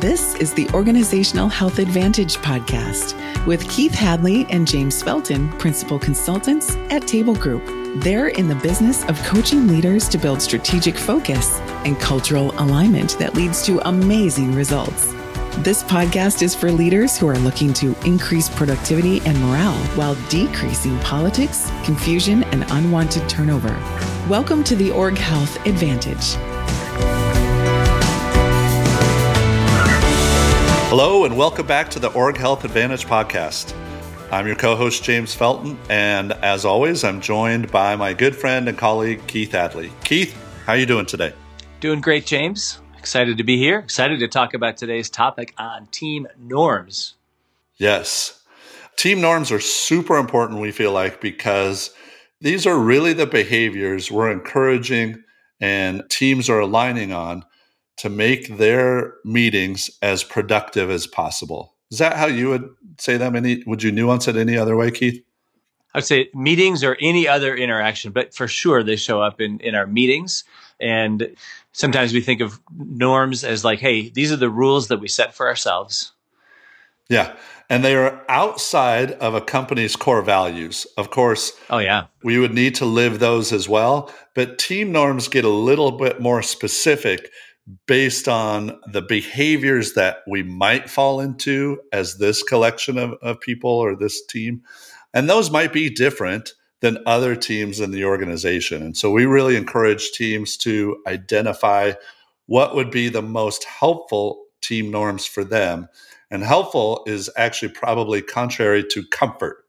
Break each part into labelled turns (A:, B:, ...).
A: This is the Organizational Health Advantage podcast with Keith Hadley and James Felton, principal consultants at Table Group. They're in the business of coaching leaders to build strategic focus and cultural alignment that leads to amazing results. This podcast is for leaders who are looking to increase productivity and morale while decreasing politics, confusion, and unwanted turnover. Welcome to the Org Health Advantage.
B: Hello, and welcome back to the Org Health Advantage podcast. I'm your co host, James Felton, and as always, I'm joined by my good friend and colleague, Keith Hadley. Keith, how are you doing today?
C: Doing great, James. Excited to be here. Excited to talk about today's topic on team norms.
B: Yes. Team norms are super important, we feel like, because these are really the behaviors we're encouraging and teams are aligning on to make their meetings as productive as possible. Is that how you would say them? Any would you nuance it any other way, Keith?
C: I would say meetings or any other interaction, but for sure they show up in, in our meetings. And sometimes we think of norms as like, hey, these are the rules that we set for ourselves.
B: Yeah. And they are outside of a company's core values. Of course,
C: oh yeah.
B: We would need to live those as well, but team norms get a little bit more specific based on the behaviors that we might fall into as this collection of, of people or this team. And those might be different than other teams in the organization. And so we really encourage teams to identify what would be the most helpful team norms for them. And helpful is actually probably contrary to comfort.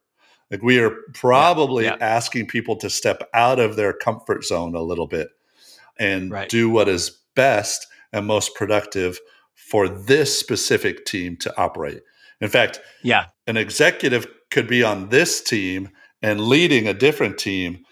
B: Like we are probably yeah, yeah. asking people to step out of their comfort zone a little bit and right. do what is best and most productive for this specific team to operate. In fact,
C: yeah,
B: an executive could be on this team and leading a different team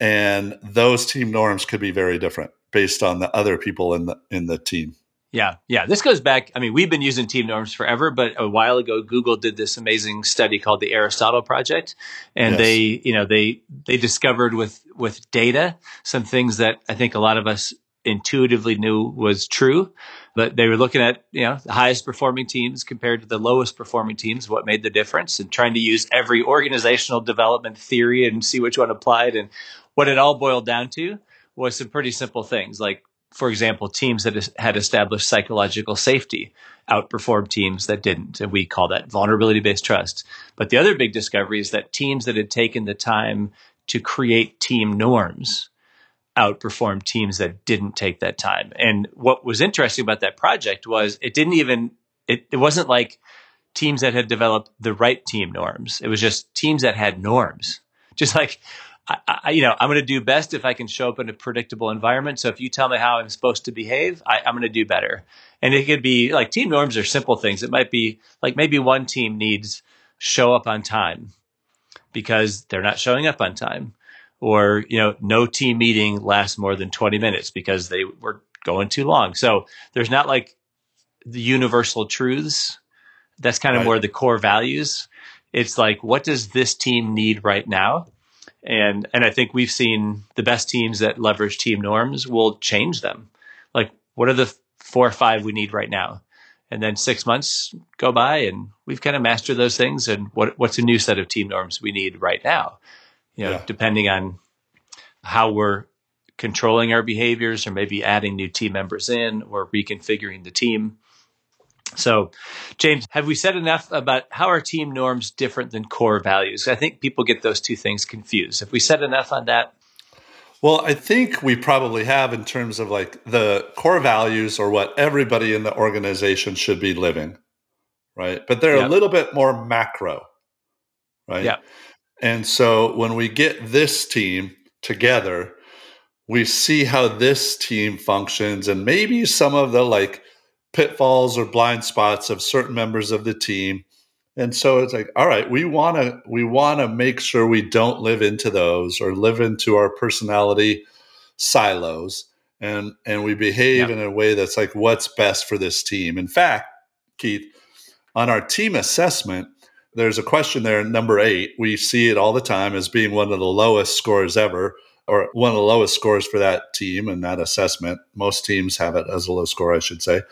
B: and those team norms could be very different based on the other people in the in the team.
C: Yeah, yeah. This goes back. I mean, we've been using team norms forever, but a while ago, Google did this amazing study called the Aristotle Project, and yes. they, you know, they they discovered with with data some things that I think a lot of us intuitively knew was true. But they were looking at, you know, the highest performing teams compared to the lowest performing teams, what made the difference, and trying to use every organizational development theory and see which one applied. And what it all boiled down to was some pretty simple things like for example, teams that had established psychological safety outperformed teams that didn't. And we call that vulnerability based trust. But the other big discovery is that teams that had taken the time to create team norms outperform teams that didn't take that time. And what was interesting about that project was it didn't even it, it wasn't like teams that had developed the right team norms. It was just teams that had norms. Just like I, I, you know, I'm going to do best if I can show up in a predictable environment. So if you tell me how I'm supposed to behave, I, I'm going to do better. And it could be like team norms are simple things. It might be like maybe one team needs show up on time because they're not showing up on time or you know no team meeting lasts more than 20 minutes because they were going too long. So there's not like the universal truths. That's kind of right. more the core values. It's like what does this team need right now? And and i think we've seen the best teams that leverage team norms will change them. Like what are the four or five we need right now? And then six months go by and we've kind of mastered those things and what what's a new set of team norms we need right now you know, yeah. depending on how we're controlling our behaviors or maybe adding new team members in or reconfiguring the team. So, James, have we said enough about how are team norms different than core values? I think people get those two things confused. Have we said enough on that?
B: Well, I think we probably have in terms of like the core values or what everybody in the organization should be living, right? But they're a little bit more macro, right?
C: Yeah.
B: And so when we get this team together, we see how this team functions and maybe some of the like pitfalls or blind spots of certain members of the team. And so it's like, all right, we want to we want to make sure we don't live into those or live into our personality silos and and we behave yeah. in a way that's like what's best for this team. In fact, Keith, on our team assessment, there's a question there, number eight. We see it all the time as being one of the lowest scores ever, or one of the lowest scores for that team and that assessment. Most teams have it as a low score, I should say.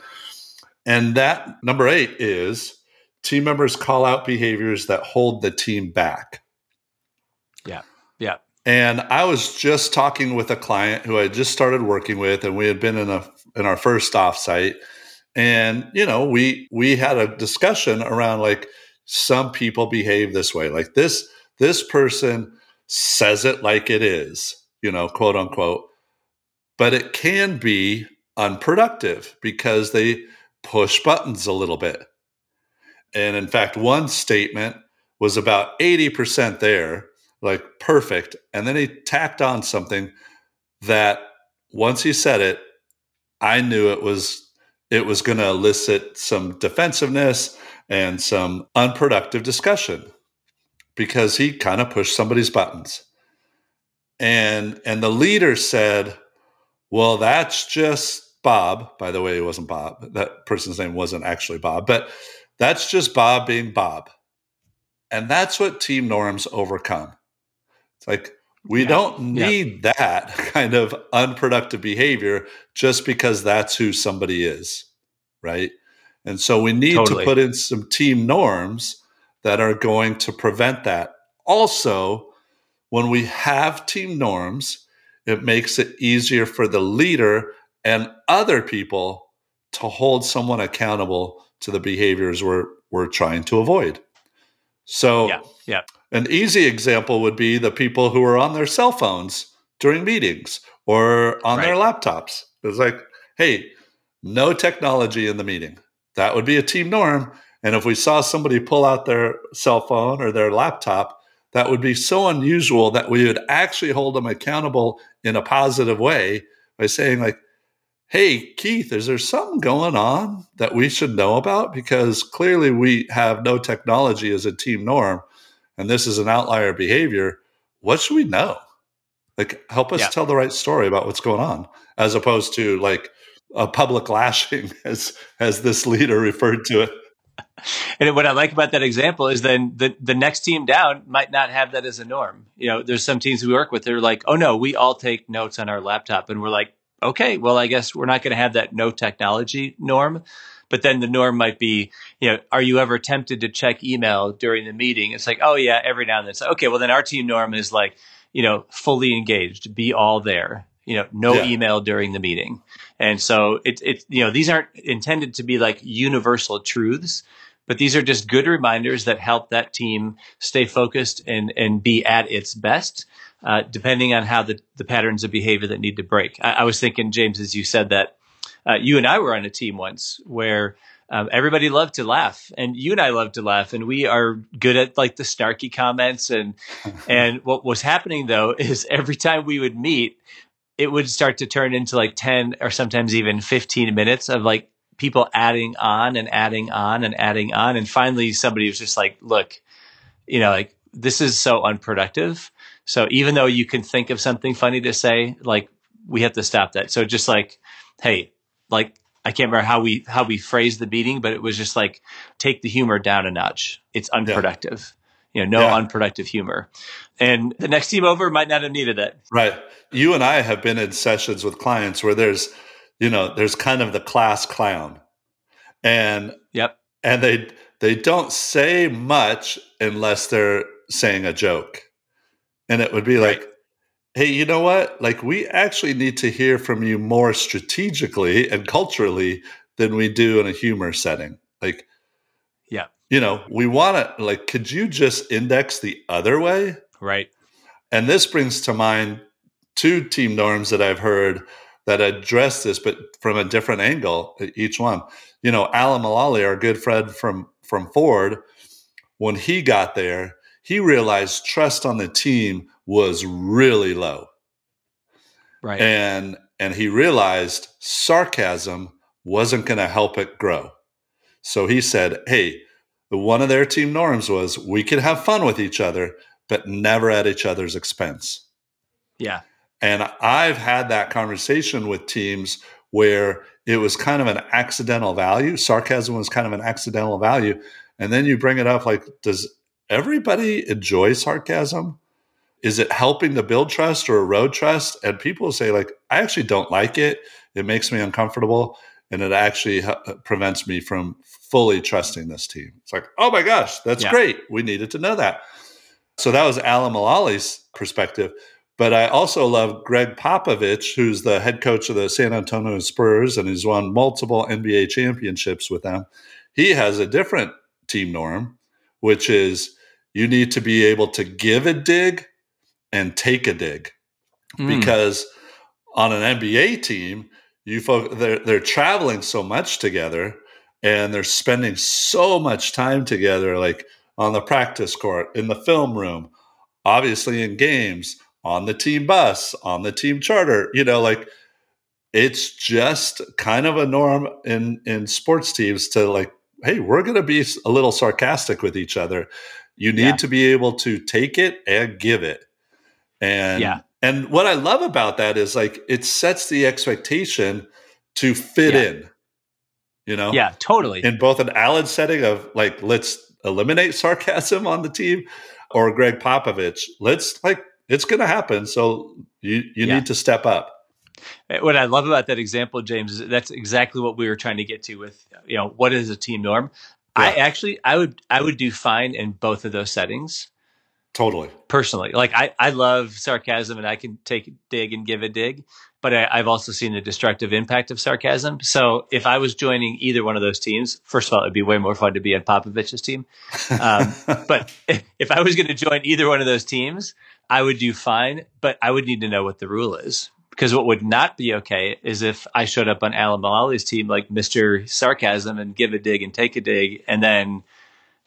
B: And that number eight is team members call out behaviors that hold the team back.
C: Yeah. Yeah.
B: And I was just talking with a client who I just started working with, and we had been in a in our first offsite. And you know, we we had a discussion around like some people behave this way. Like this, this person says it like it is, you know, quote unquote. But it can be unproductive because they push buttons a little bit. And in fact, one statement was about 80% there, like perfect. And then he tacked on something that once he said it, I knew it was it was going to elicit some defensiveness and some unproductive discussion because he kind of pushed somebody's buttons. And and the leader said, "Well, that's just Bob. By the way, it wasn't Bob. That person's name wasn't actually Bob, but that's just Bob being Bob. And that's what team norms overcome. It's like we yeah. don't need yeah. that kind of unproductive behavior just because that's who somebody is, right? And so we need totally. to put in some team norms that are going to prevent that. Also, when we have team norms, it makes it easier for the leader and other people to hold someone accountable to the behaviors we're we're trying to avoid. So,
C: yeah, yeah.
B: An easy example would be the people who are on their cell phones during meetings or on right. their laptops. It's like, hey, no technology in the meeting. That would be a team norm. And if we saw somebody pull out their cell phone or their laptop, that would be so unusual that we would actually hold them accountable in a positive way by saying, like, hey, Keith, is there something going on that we should know about? Because clearly we have no technology as a team norm, and this is an outlier behavior. What should we know? Like, help us yeah. tell the right story about what's going on, as opposed to like, a public lashing, as as this leader referred to it.
C: And what I like about that example is then the, the next team down might not have that as a norm. You know, there's some teams we work with, they're like, oh no, we all take notes on our laptop. And we're like, okay, well, I guess we're not going to have that no technology norm. But then the norm might be, you know, are you ever tempted to check email during the meeting? It's like, oh yeah, every now and then. It's like, okay, well then our team norm is like, you know, fully engaged, be all there you know, no yeah. email during the meeting. And so it's, it, you know, these aren't intended to be like universal truths, but these are just good reminders that help that team stay focused and, and be at its best, uh, depending on how the, the patterns of behavior that need to break. I, I was thinking, James, as you said that, uh, you and I were on a team once where um, everybody loved to laugh and you and i love to laugh and we are good at like the snarky comments and and what was happening though is every time we would meet it would start to turn into like 10 or sometimes even 15 minutes of like people adding on and adding on and adding on. And finally, somebody was just like, look, you know, like this is so unproductive. So even though you can think of something funny to say, like we have to stop that. So just like, hey, like I can't remember how we how we phrased the meeting, but it was just like take the humor down a notch. It's unproductive. Yeah. You know, no yeah. unproductive humor. And the next team over might not have needed that.
B: Right you and I have been in sessions with clients where there's, you know, there's kind of the class clown, and
C: yep,
B: and they they don't say much unless they're saying a joke, and it would be right. Hey, you know what? Like we actually need to hear from you more strategically and culturally than we do in a humor setting, like.
C: Yeah.
B: You know, we want to like could you just index the other way?
C: Right.
B: And this brings to mind two team norms that I've heard that address this, but from a different angle, uh, each one. You know, Alan Mulally, our good friend from from Ford, when he got there, he realized trust on the team was really low.
C: Right.
B: And and he realized sarcasm wasn't going to help it grow. So he said, "Hey, one of their team norms was we could have fun with each other, but never at each other's expense."
C: Yeah.
B: And I've had that conversation with teams where it was kind of an accidental value. Sarcasm was kind of an accidental value. And then you bring it up like, does everybody enjoy sarcasm? Is it helping to build trust or erode trust? And people say, like, I actually don't like it. It makes me uncomfortable. and it actually uh, prevents me from fully trusting this team. It's like, oh my gosh, that's yeah. great. We needed to know that. So that was Alan Mulally's perspective. But I also love Gregg Popovich, who's the head coach of the San Antonio Spurs and he's won multiple NBA championships with them. He has a different team norm, which is you need to be able to give a dig and take a dig. Mm. Because on an NBA team, you folk they're they're traveling so much together and they're spending so much time together like on the practice court, in the film room, obviously in games, on the team bus, on the team charter, you know, like it's just kind of a norm in in sports teams to like hey, we're going to be a little sarcastic with each other. You need yeah. to be able to take it and give it. And yeah. and what I love about that is like it sets the expectation to fit yeah. in. You know?
C: Yeah, totally.
B: In both an Alan setting of like let's eliminate sarcasm on the team or Gregg Popovich, let's like it's going to happen. So you you yeah. need to step up.
C: Eh, what I love about that example, James, is that's exactly what we were trying to get to with you know what is a team norm. Yeah. I actually I would I would do fine in both of those settings.
B: Totally.
C: Personally, like I I love sarcasm and I can take a dig and give a dig, but I, have also seen the destructive impact of sarcasm. So if I was joining either one of those teams, first of all, it'd be way more fun to be on Popovich's team. Um, but if I was going to join either one of those teams, I would do fine, but I would need to know what the rule is. Because what would not be okay is if I showed up on Alan Mulally's team like Mr. Sarcasm and give a dig and take a dig and then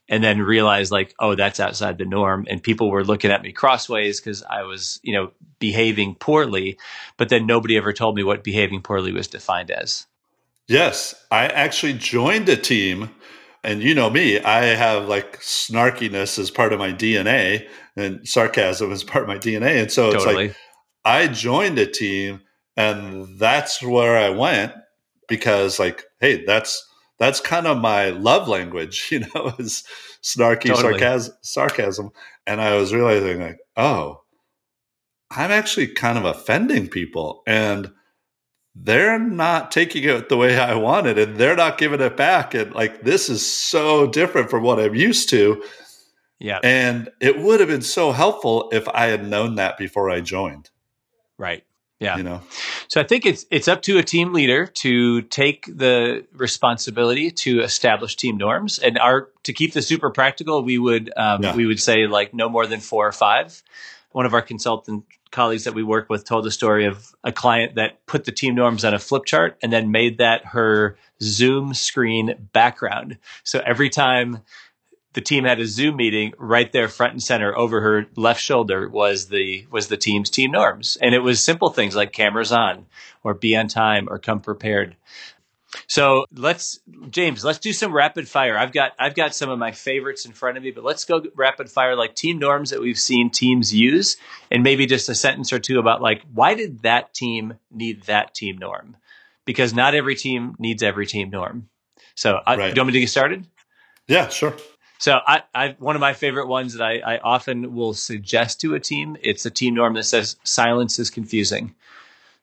C: and then realize like, oh, that's outside the norm. And people were looking at me crossways because I was, you know, behaving poorly. But then nobody ever told me what behaving poorly was defined as.
B: Yes. I actually joined a team and you know me, I have like snarkiness as part of my DNA and sarcasm as part of my DNA. And so totally. it's like I joined a team and that's where I went because like, hey, that's that's kind of my love language, you know, is snarky totally. sarcasm sarcasm. And I was realizing like, oh, I'm actually kind of offending people. And they're not taking it the way I wanted and they're not giving it back. And like, this is so different from what I'm used to.
C: Yeah.
B: And it would have been so helpful if I had known that before I joined.
C: Right. Yeah.
B: You know.
C: So I think it's it's up to a team leader to take the responsibility to establish team norms. And our to keep this super practical, we would um, yeah. we would say like no more than four or five. One of our consultant colleagues that we work with told a story of a client that put the team norms on a flip chart and then made that her Zoom screen background. So every time the team had a Zoom meeting, right there front and center over her left shoulder was the was the team's team norms. And it was simple things like cameras on or be on time or come prepared. So let's, James, let's do some rapid fire. I've got I've got some of my favorites in front of me, but let's go rapid fire, like team norms that we've seen teams use, and maybe just a sentence or two about like why did that team need that team norm? Because not every team needs every team norm. So, I, right. do you want me to get started?
B: Yeah, sure.
C: So, I, I one of my favorite ones that I, I often will suggest to a team. It's a team norm that says silence is confusing.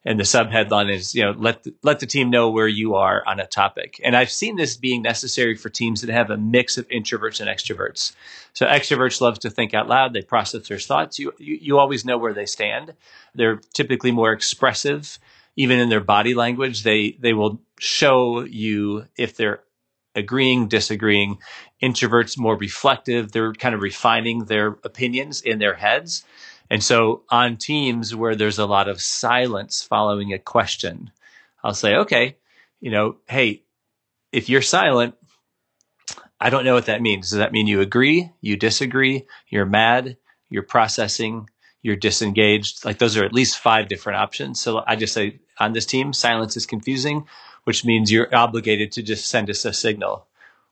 C: And the subheadline is you know let the, let the team know where you are on a topic. And i've seen this being necessary for teams that have a mix of introverts and extroverts. So extroverts love to think out loud. They process their thoughts. You, you, you always know where they stand. They're typically more expressive. Even in their body language they they will show you if they're agreeing disagreeing introverts more reflective. They're kind of refining their opinions in their heads. And so on teams where there's a lot of silence following a question, I'll say, okay, you know, hey, if you're silent, I don't know what that means. Does that mean you agree, you disagree, you're mad, you're processing, you're disengaged? Like those are at least five different options. So I just say on this team, silence is confusing, which means you're obligated to just send us a signal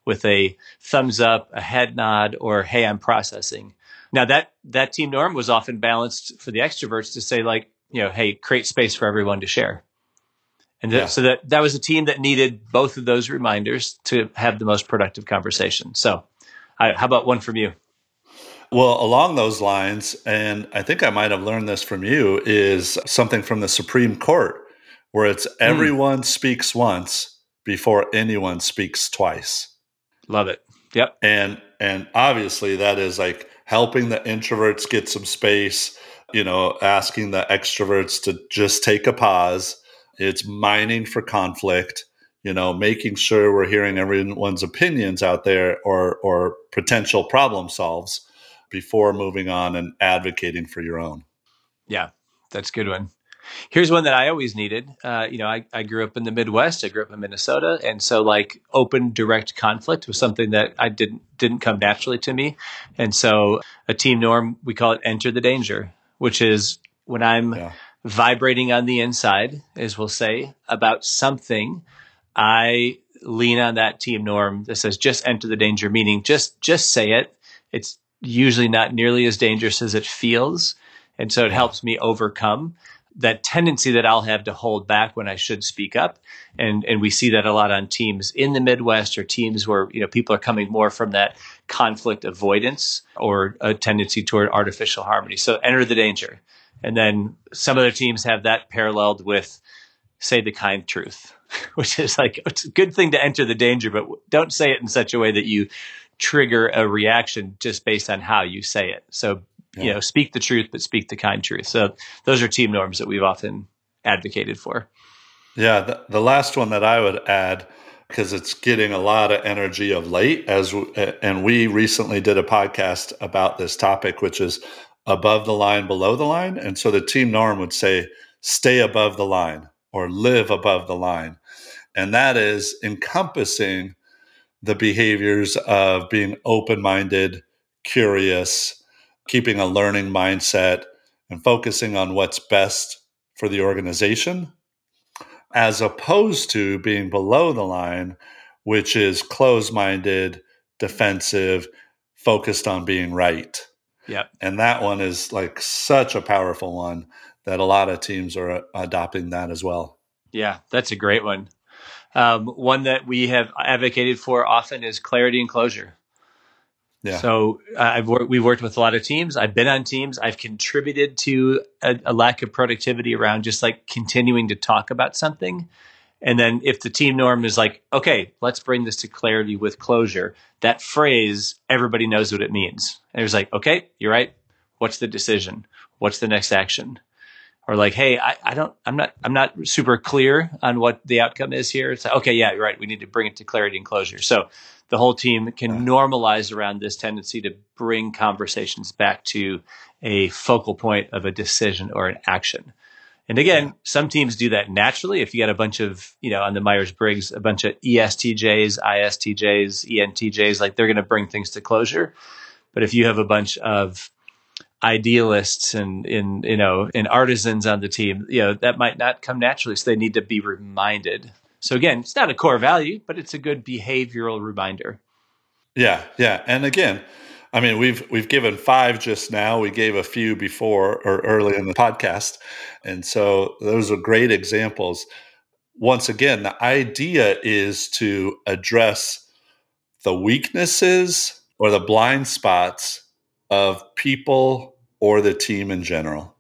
C: with a thumbs up, a head nod, or hey, I'm processing. Now that that team norm was often balanced for the extroverts to say like, you know, hey, create space for everyone to share. And yeah. so that that was a team that needed both of those reminders to have the most productive conversation. So, I, how about one from you?
B: Well, along those lines, and I think I might have learned this from you, is something from the Supreme Court where it's hmm. everyone mm. speaks once before anyone speaks twice.
C: Love it. Yep.
B: And and obviously that is like helping the introverts get some space, you know, asking the extroverts to just take a pause. It's mining for conflict, you know, making sure we're hearing everyone's opinions out there or or potential problem solves before moving on and advocating for your own.
C: Yeah, that's a good one. Here's one that I always needed. Uh, you know, I, I grew up in the Midwest. I grew up in Minnesota, and so like open, direct conflict was something that I didn't didn't come naturally to me. And so a team norm we call it enter the danger, which is when I'm yeah. vibrating on the inside, as we'll say, about something, I lean on that team norm that says just enter the danger, meaning just just say it. It's usually not nearly as dangerous as it feels. And so it helps me overcome that tendency that I'll have to hold back when I should speak up. And and we see that a lot on teams in the Midwest or teams where you know people are coming more from that conflict avoidance or a tendency toward artificial harmony. So enter the danger. And then some other teams have that paralleled with say the kind truth, which is like it's a good thing to enter the danger, but don't say it in such a way that you trigger a reaction just based on how you say it. So, yeah. you know, speak the truth, but speak the kind truth. So those are team norms that we've often advocated for.
B: Yeah. The, the last one that I would add, because it's getting a lot of energy of late as and we recently did a podcast about this topic which is above the line below the line and so the team norm would say stay above the line or live above the line and that is encompassing the behaviors of being open minded, curious, keeping a learning mindset, and focusing on what's best for the organization, as opposed to being below the line, which is closed minded, defensive, focused on being right.
C: Yeah.
B: And that one is like such a powerful one that a lot of teams are adopting that as well.
C: Yeah, that's a great one. Um, one that we have advocated for often is clarity and closure. Yeah. So uh, I've worked, we've worked with a lot of teams. I've been on teams. I've contributed to a, a, lack of productivity around just like continuing to talk about something. And then if the team norm is like, okay, let's bring this to clarity with closure, that phrase, everybody knows what it means. And it's like, okay, you're right. What's the decision? What's the next action? or like, hey, I, I don't, I'm not, I'm not super clear on what the outcome is here. It's like, okay, yeah, you're right. We need to bring it to clarity and closure. So the whole team can normalize around this tendency to bring conversations back to a focal point of a decision or an action. And again, some teams do that naturally. If you got a bunch of, you know, on the Myers Briggs, a bunch of ESTJs, ISTJs, ENTJs, like they're going to bring things to closure. But if you have a bunch of idealists and in you know and artisans on the team you know that might not come naturally so they need to be reminded so again it's not a core value but it's a good behavioral reminder.
B: Yeah yeah. And again i mean we've we've given five just now. We gave a few before or early in the podcast. And so those are great examples. Once again the idea is to address the weaknesses or the blind spots of people or the team in general?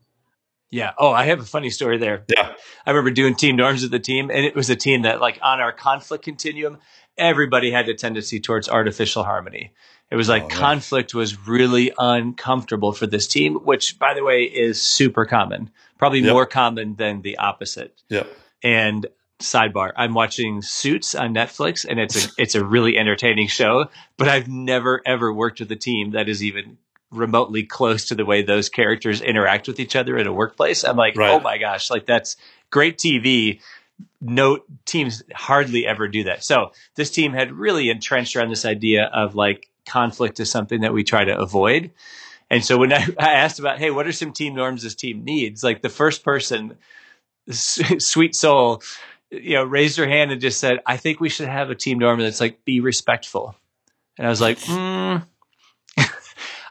C: Yeah. Oh, I have a funny story there.
B: Yeah.
C: I remember doing team norms with the team, and it was a team that, like, on our conflict continuum, everybody had a tendency towards artificial harmony. It was like oh, conflict was really uncomfortable for this team, which, by the way, is super common, probably yep. more common than the opposite.
B: Yeah.
C: And sidebar, I'm watching Suits on Netflix, and it's a it's a really entertaining show. But I've never ever worked with a team that is even remotely close to the way those characters interact with each other in a workplace. I'm like, right. oh my gosh, like that's great TV. No teams hardly ever do that. So this team had really entrenched around this idea of like conflict is something that we try to avoid. And so when I, I asked about, hey, what are some team norms this team needs? Like the first person, sweet soul, you know, raised her hand and just said, I think we should have a team norm that's like be respectful. And I was like, mm,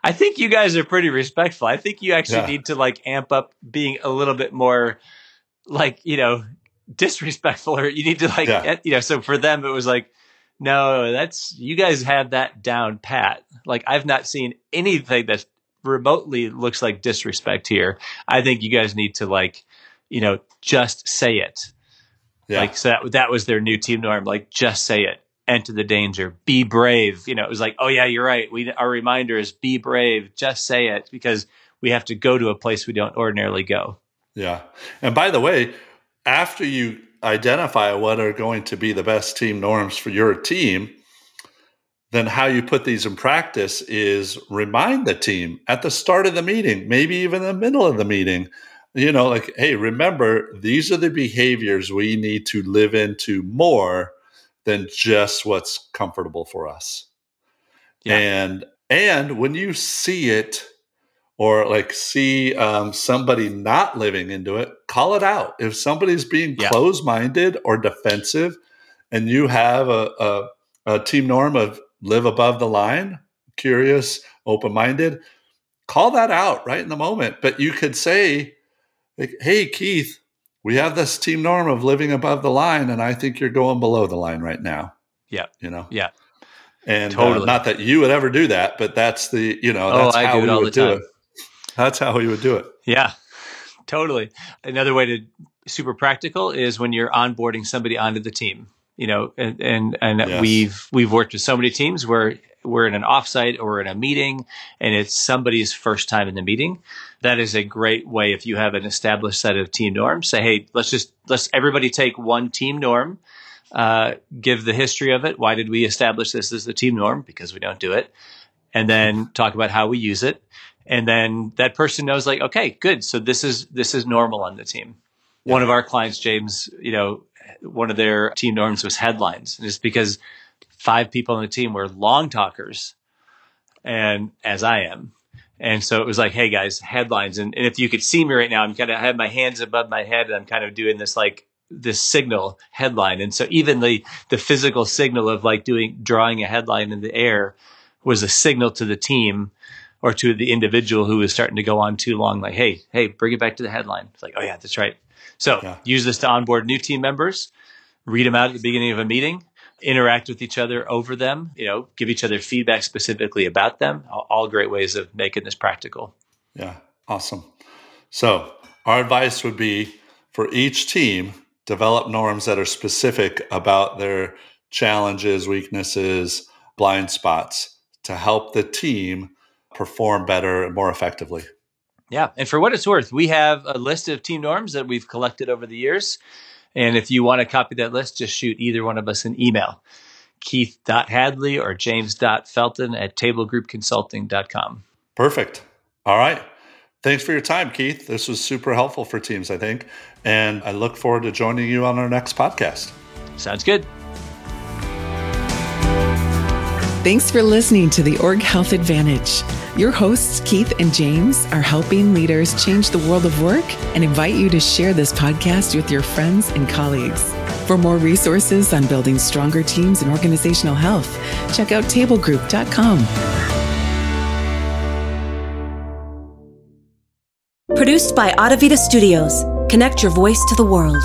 C: I think you guys are pretty respectful. I think you actually yeah. need to like amp up being a little bit more like, you know, disrespectful or you need to like, yeah. you know, so for them, it was like, no, that's, you guys have that down pat. Like I've not seen anything that remotely looks like disrespect here. I think you guys need to like, you know, just say it. Yeah. Like so that that was their new team norm. Like just say it, enter the danger, be brave. You know, it was like, oh yeah, you're right. We our reminder is be brave, just say it, because we have to go to a place we don't ordinarily go.
B: Yeah, and by the way, after you identify what are going to be the best team norms for your team, then how you put these in practice is remind the team at the start of the meeting, maybe even the middle of the meeting, you know, like, hey, remember, these are the behaviors we need to live into more than just what's comfortable for us. Yeah. And and when you see it or like see um, somebody not living into it, call it out. If somebody's being yeah. closed minded or defensive, and you have a, a, a team norm of live above the line, curious, open minded, call that out right in the moment. But you could say, like, hey, Keith, we have this team norm of living above the line, and I think you're going below the line right now.
C: Yeah.
B: You know?
C: Yeah.
B: And uh, totally. uh, not that you would ever do that, but that's the, you know, that's oh, how we would do it. That's how we would do it.
C: Yeah, totally. Another way to super practical is when you're onboarding somebody onto the team. You know, and and, and yes. we've we've worked with so many teams where we're in an offsite or in a meeting and it's somebody's first time in the meeting. That is a great way if you have an established set of team norms. Say, hey, let's just let's everybody take one team norm. Uh, give the history of it. Why did we establish this as the team norm? Because we don't do it. And then talk about how we use it and then that person knows like okay good so this is this is normal on the team yeah. one of our clients james you know one of their team norms was headlines it's because five people on the team were long talkers and as i am and so it was like hey guys headlines and, and if you could see me right now i'm kind of i have my hands above my head and i'm kind of doing this like this signal headline and so even the the physical signal of like doing drawing a headline in the air was a signal to the team or to the individual who was starting to go on too long, like, hey, hey, bring it back to the headline. It's like, oh yeah, that's right. So yeah. use this to onboard new team members, read them out at the beginning of a meeting, interact with each other over them, you know, give each other feedback specifically about them. All, all great ways of making this practical.
B: Yeah, awesome. So our advice would be for each team, develop norms that are specific about their challenges, weaknesses, blind spots to help the team perform better and more effectively.
C: Yeah. And for what it's worth, we have a list of team norms that we've collected over the years. And if you want to copy that list, just shoot either one of us an email keith.hadley or james.felton at tablegroupconsulting.com.
B: Perfect. All right. Thanks for your time, Keith. This was super helpful for teams, I think. And I look forward to joining you on our next podcast.
C: Sounds good.
A: Thanks for listening to the Org Health Advantage. Your hosts, Keith and James, are helping leaders change the world of work and invite you to share this podcast with your friends and colleagues. For more resources on building stronger teams and organizational health, check out tablegroup.com.
D: Produced by Audivita Studios. Connect your voice to the world.